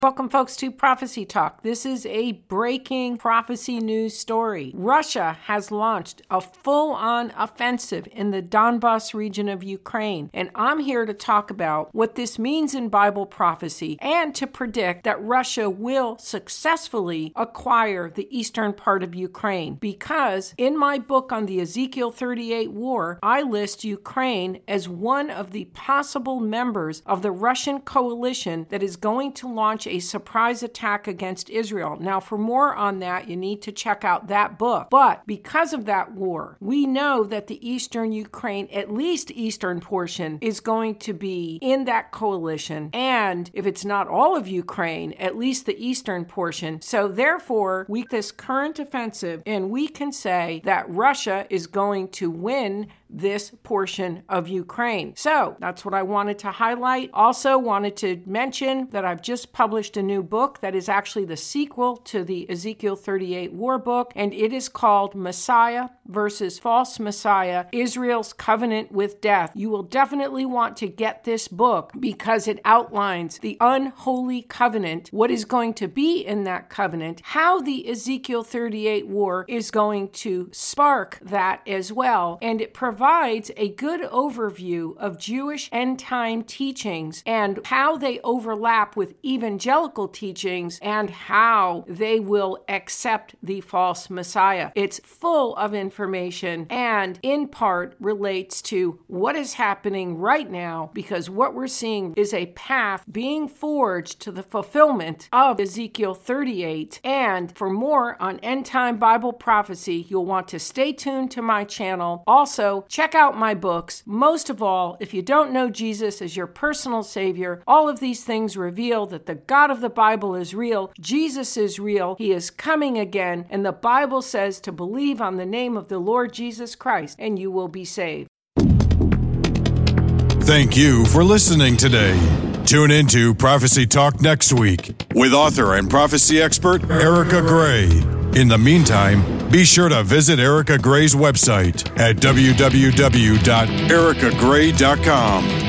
Welcome, folks, to Prophecy Talk. This is a breaking prophecy news story. Russia has launched a full on offensive in the Donbas region of Ukraine, and I'm here to talk about what this means in Bible prophecy and to predict that Russia will successfully acquire the eastern part of Ukraine. Because in my book on the Ezekiel 38 war, I list Ukraine as one of the possible members of the Russian coalition that is going to launch a surprise attack against Israel. Now, for more on that, you need to check out that book. But because of that war, we know that the eastern Ukraine, at least eastern portion, is going to be in that coalition. And if it's not all of Ukraine, at least the eastern portion. So therefore, we this current offensive, and we can say that Russia is going to win this portion of Ukraine. So that's what I wanted to highlight. Also, wanted to mention that I've just published a new book that is actually the sequel to the Ezekiel 38 war book, and it is called Messiah versus False Messiah Israel's Covenant with Death. You will definitely want to get this book because it outlines the unholy covenant, what is going to be in that covenant, how the Ezekiel 38 war is going to spark that as well, and it provides provides a good overview of Jewish end time teachings and how they overlap with evangelical teachings and how they will accept the false Messiah. It's full of information and, in part, relates to what is happening right now because what we're seeing is a path being forged to the fulfillment of Ezekiel 38. And for more on end time Bible prophecy, you'll want to stay tuned to my channel. Also, check out my books. Most of all, if you don't know Jesus as your personal Savior, all of these things reveal that the God of the Bible is real, Jesus is real, He is coming again, and the Bible says to believe on the name of the Lord Jesus Christ, and you will be saved. Thank you for listening today. Tune into Prophecy Talk next week with author and prophecy expert Erika Grey. In the meantime, be sure to visit Erika Grey's website at www.erikagrey.com